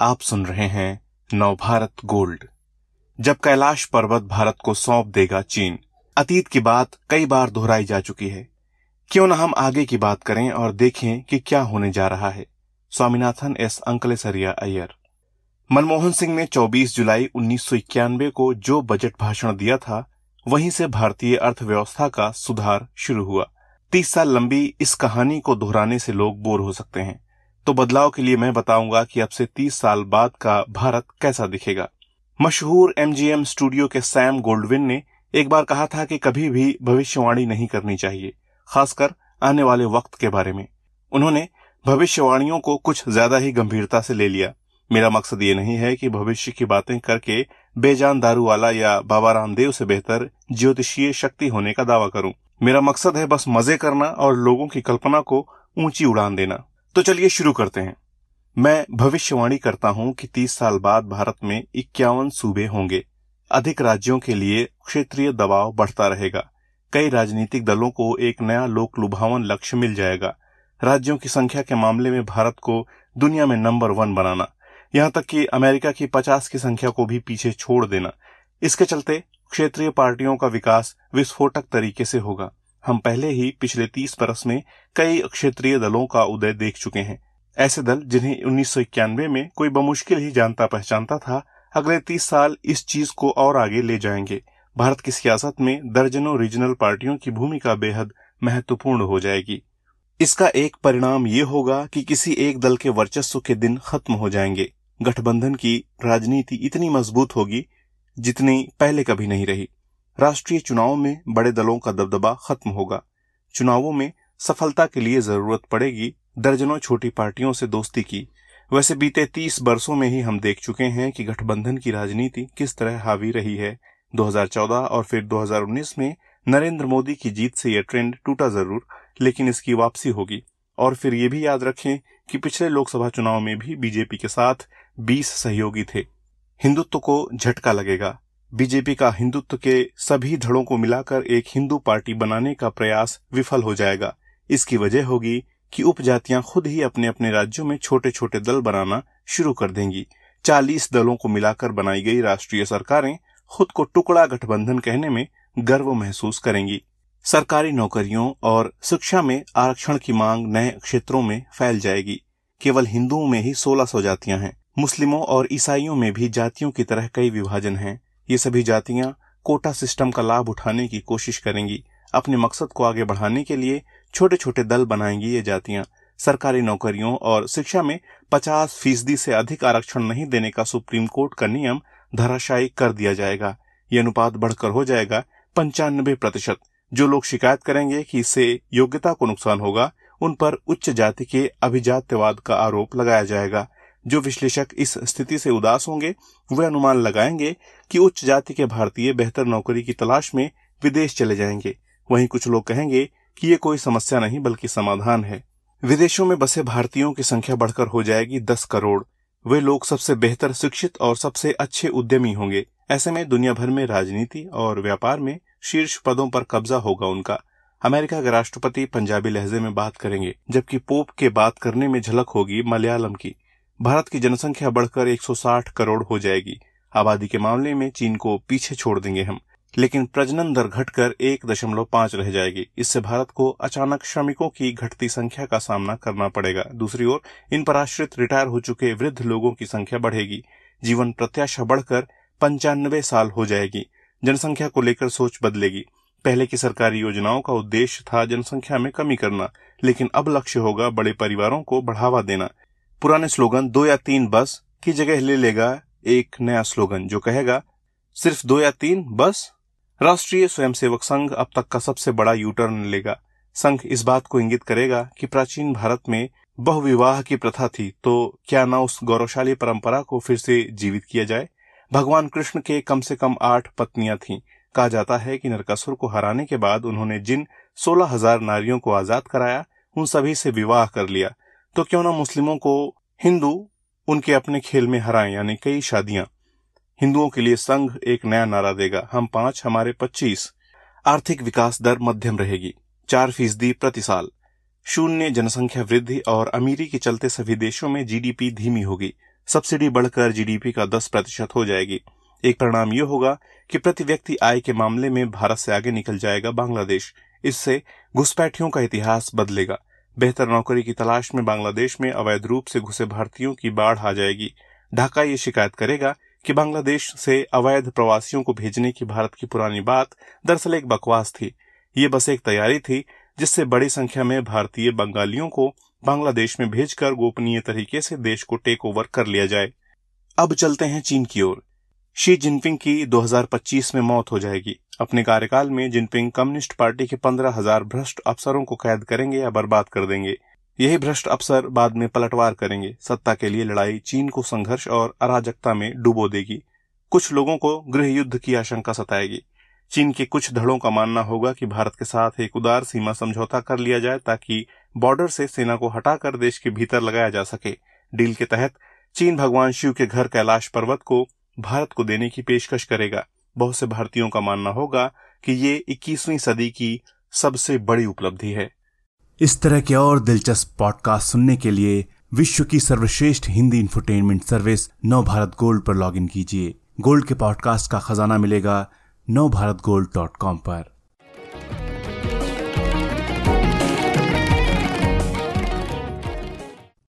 आप सुन रहे हैं नवभारत गोल्ड। जब कैलाश पर्वत भारत को सौंप देगा चीन, अतीत की बात कई बार दोहराई जा चुकी है। क्यों न हम आगे की बात करें और देखें कि क्या होने जा रहा है। स्वामीनाथन एस अंकलेसरिया अय्यर। मनमोहन सिंह ने 24 जुलाई उन्नीस सौ इक्यानवे को जो बजट भाषण दिया था, वहीं से भारतीय अर्थव्यवस्था का सुधार शुरू हुआ। तीस साल लंबी इस कहानी को दोहराने से लोग बोर हो सकते हैं। तो बदलाव के लिए मैं बताऊँगा कि अब से तीस साल बाद का भारत कैसा दिखेगा। मशहूर एमजीएम स्टूडियो के सैम गोल्डविन ने एक बार कहा था कि कभी भी भविष्यवाणी नहीं करनी चाहिए, खासकर आने वाले वक्त के बारे में। उन्होंने भविष्यवाणियों को कुछ ज़्यादा ही गंभीरता से ले लिया। मेरा मकसद ये नहीं है कि भविष्य की बातें करके बेजान दारू वाला या बाबा रामदेव से बेहतर ज्योतिषीय शक्ति होने का दावा करूँ। मेरा मकसद है बस मज़े करना और लोगों की कल्पना को ऊँची उड़ान देना। तो चलिए शुरू करते हैं। मैं भविष्यवाणी करता हूँ कि तीस साल बाद भारत में इक्यावन सूबे होंगे। अधिक राज्यों के लिए क्षेत्रीय दबाव बढ़ता रहेगा। कई राजनीतिक दलों को एक नया लोक लुभावन लक्ष्य मिल जाएगा। राज्यों की संख्या के मामले में भारत को दुनिया में नंबर वन बनाना, यहाँ तक कि अमेरिका की पचास की संख्या को भी पीछे छोड़ देना। इसके चलते क्षेत्रीय पार्टियों का विकास विस्फोटक तरीके से होगा। हम पहले ही पिछले तीस बरस में कई क्षेत्रीय दलों का उदय देख चुके हैं। ऐसे दल जिन्हें उन्नीस सौ इक्यानवे में कोई बमुश्किल ही जानता पहचानता था, अगले तीस साल इस चीज़ को और आगे ले जाएँगे। भारत की सियासत में दर्जनों रीजनल पार्टियों की भूमिका बेहद महत्वपूर्ण हो जाएगी। इसका एक परिणाम ये होगा कि किसी एक दल के वर्चस्व के दिन खत्म हो जाएँगे। गठबंधन की राजनीति इतनी मज़बूत होगी जितनी पहले कभी नहीं रही। राष्ट्रीय चुनाव में बड़े दलों का दबदबा खत्म होगा। चुनावों में सफलता के लिए ज़रूरत पड़ेगी दर्जनों छोटी पार्टियों से दोस्ती की। वैसे बीते तीस वर्षों में ही हम देख चुके हैं कि गठबंधन की राजनीति किस तरह हावी रही है। 2014 और फिर 2019 में नरेंद्र मोदी की जीत से यह ट्रेंड टूटा ज़रूर, लेकिन इसकी वापसी होगी। और फिर ये भी याद रखें कि पिछले लोकसभा चुनाव में भी बीजेपी के साथ 20 सहयोगी थे। हिंदुत्व को झटका लगेगा। बीजेपी का हिंदुत्व के सभी धड़ों को मिलाकर एक हिंदू पार्टी बनाने का प्रयास विफल हो जाएगा। इसकी वजह होगी कि उपजातियाँ खुद ही अपने अपने राज्यों में छोटे छोटे दल बनाना शुरू कर देंगी। चालीस दलों को मिलाकर बनाई गई राष्ट्रीय सरकारें खुद को टुकड़ा गठबंधन कहने में गर्व महसूस करेंगी। सरकारी नौकरियों और शिक्षा में आरक्षण की मांग नए क्षेत्रों में फैल जाएगी। केवल हिंदुओं में ही सोलह सौ जातियाँ हैं। मुस्लिमों और ईसाइयों में भी जातियों की तरह कई विभाजन हैं। ये सभी जातियाँ कोटा सिस्टम का लाभ उठाने की कोशिश करेंगी। अपने मकसद को आगे बढ़ाने के लिए छोटे छोटे दल बनाएँगी ये जातियाँ। सरकारी नौकरियों और शिक्षा में 50 फ़ीसदी से अधिक आरक्षण नहीं देने का सुप्रीम कोर्ट का नियम धराशायी कर दिया जाएगा। ये अनुपात बढ़कर हो जाएगा पंचानबे प्रतिशत। जो लोग शिकायत करेंगे कि इससे योग्यता को नुकसान होगा, उन पर उच्च जाति के अभिजात्यवाद का आरोप लगाया जाएगा। जो विश्लेषक इस स्थिति से उदास होंगे, वे अनुमान लगाएँगे कि उच्च जाति के भारतीय बेहतर नौकरी की तलाश में विदेश चले जाएँगे। वहीं कुछ लोग कहेंगे कि ये कोई समस्या नहीं, बल्कि समाधान है। विदेशों में बसे भारतीयों की संख्या बढ़कर हो जाएगी दस करोड़। वे लोग सबसे बेहतर, शिक्षित और सबसे अच्छे उद्यमी होंगे। ऐसे में दुनिया भर में राजनीति और व्यापार में शीर्ष पदों पर कब्जा होगा उनका। अमेरिका के राष्ट्रपति पंजाबी लहजे में बात करेंगे, जबकि पोप के बात करने में झलक होगी मलयालम की। भारत की जनसंख्या बढ़कर 160 करोड़ हो जाएगी। आबादी के मामले में चीन को पीछे छोड़ देंगे हम, लेकिन प्रजनन दर घटकर एक दशमलव पाँच रह जाएगी। इससे भारत को अचानक श्रमिकों की घटती संख्या का सामना करना पड़ेगा। दूसरी ओर, इन पर आश्रित रिटायर हो चुके वृद्ध लोगों की संख्या बढ़ेगी। जीवन प्रत्याशा बढ़कर पंचानबे साल हो जाएगी। जनसंख्या को लेकर सोच बदलेगी। पहले की सरकारी योजनाओं का उद्देश्य था जनसंख्या में कमी करना, लेकिन अब लक्ष्य होगा बड़े परिवारों को बढ़ावा देना। पुराने स्लोगन, दो या तीन बस की जगह ले लेगा एक नया स्लोगन, जो कहेगा, सिर्फ़ दो या तीन बस? राष्ट्रीय स्वयंसेवक संघ अब तक का सबसे बड़ा यूटर्न लेगा। संघ इस बात को इंगित करेगा कि प्राचीन भारत में बहुविवाह की प्रथा थी तो क्या न उस गौरवशाली परंपरा को फिर से जीवित किया जाए? भगवान कृष्ण के कम से कम आठ पत्नियाँ थीं। कहा जाता है कि नरकासुर को हराने के बाद उन्होंने जिन सोलह हज़ार नारियों को आज़ाद कराया, उन सभी से विवाह कर लिया। तो क्यों ना मुस्लिमों को हिंदू उनके अपने खेल में हराएँ, यानी कई शादियाँ। हिंदुओं के लिए संघ एक नया नारा देगा। हम पाँच, हमारे पच्चीस। आर्थिक विकास दर मध्यम रहेगी। चार फ़ीसदी प्रति साल। शून्य जनसंख्या वृद्धि और अमीरी के चलते सभी देशों में जीडीपी धीमी होगी। सब्सिडी बढ़कर जीडीपी का 10 प्रतिशत हो जाएगी। एक परिणाम यह होगा कि प्रति व्यक्ति आय के मामले में भारत से आगे निकल जाएगा बांग्लादेश। इससे घुसपैठियों का इतिहास बदलेगा। बेहतर नौकरी की तलाश में बांग्लादेश में अवैध रूप से घुसे भारतीयों की बाढ़ आ जाएगी। ढाका ये शिकायत करेगा कि बांग्लादेश से अवैध प्रवासियों को भेजने की भारत की पुरानी बात दरअसल एक बकवास थी। ये बस एक तैयारी थी, जिससे बड़ी संख्या में भारतीय बंगालियों को बांग्लादेश में भेजकर गोपनीय तरीके से देश को टेक ओवर कर लिया जाए। अब चलते हैं चीन की ओर। शी जिनपिंग की 2025 में मौत हो जाएगी। अपने कार्यकाल में जिनपिंग कम्युनिस्ट पार्टी के पंद्रह हज़ार भ्रष्ट अफसरों को कैद करेंगे या बर्बाद कर देंगे। यही भ्रष्ट अफसर बाद में पलटवार करेंगे। सत्ता के लिए लड़ाई चीन को संघर्ष और अराजकता में डुबो देगी। कुछ लोगों को गृह युद्ध की आशंका सताएगी। चीन के कुछ धड़ों का मानना होगा कि भारत के साथ एक उदार सीमा समझौता कर लिया जाए ताकि बॉर्डर से सेना को हटाकर देश के भीतर लगाया जा सके। डील के तहत चीन भगवान शिव के घर कैलाश पर्वत को भारत को देने की पेशकश करेगा। बहुत से भारतीयों का मानना होगा कि ये 21वीं सदी की सबसे बड़ी उपलब्धि है। इस तरह के और दिलचस्प पॉडकास्ट सुनने के लिए विश्व की सर्वश्रेष्ठ Hindi infotainment service Nav Bharat Gold पर लॉग कीजिए। गोल्ड के पॉडकास्ट का खजाना मिलेगा नव भारत गोल्ड डॉट कॉम पर।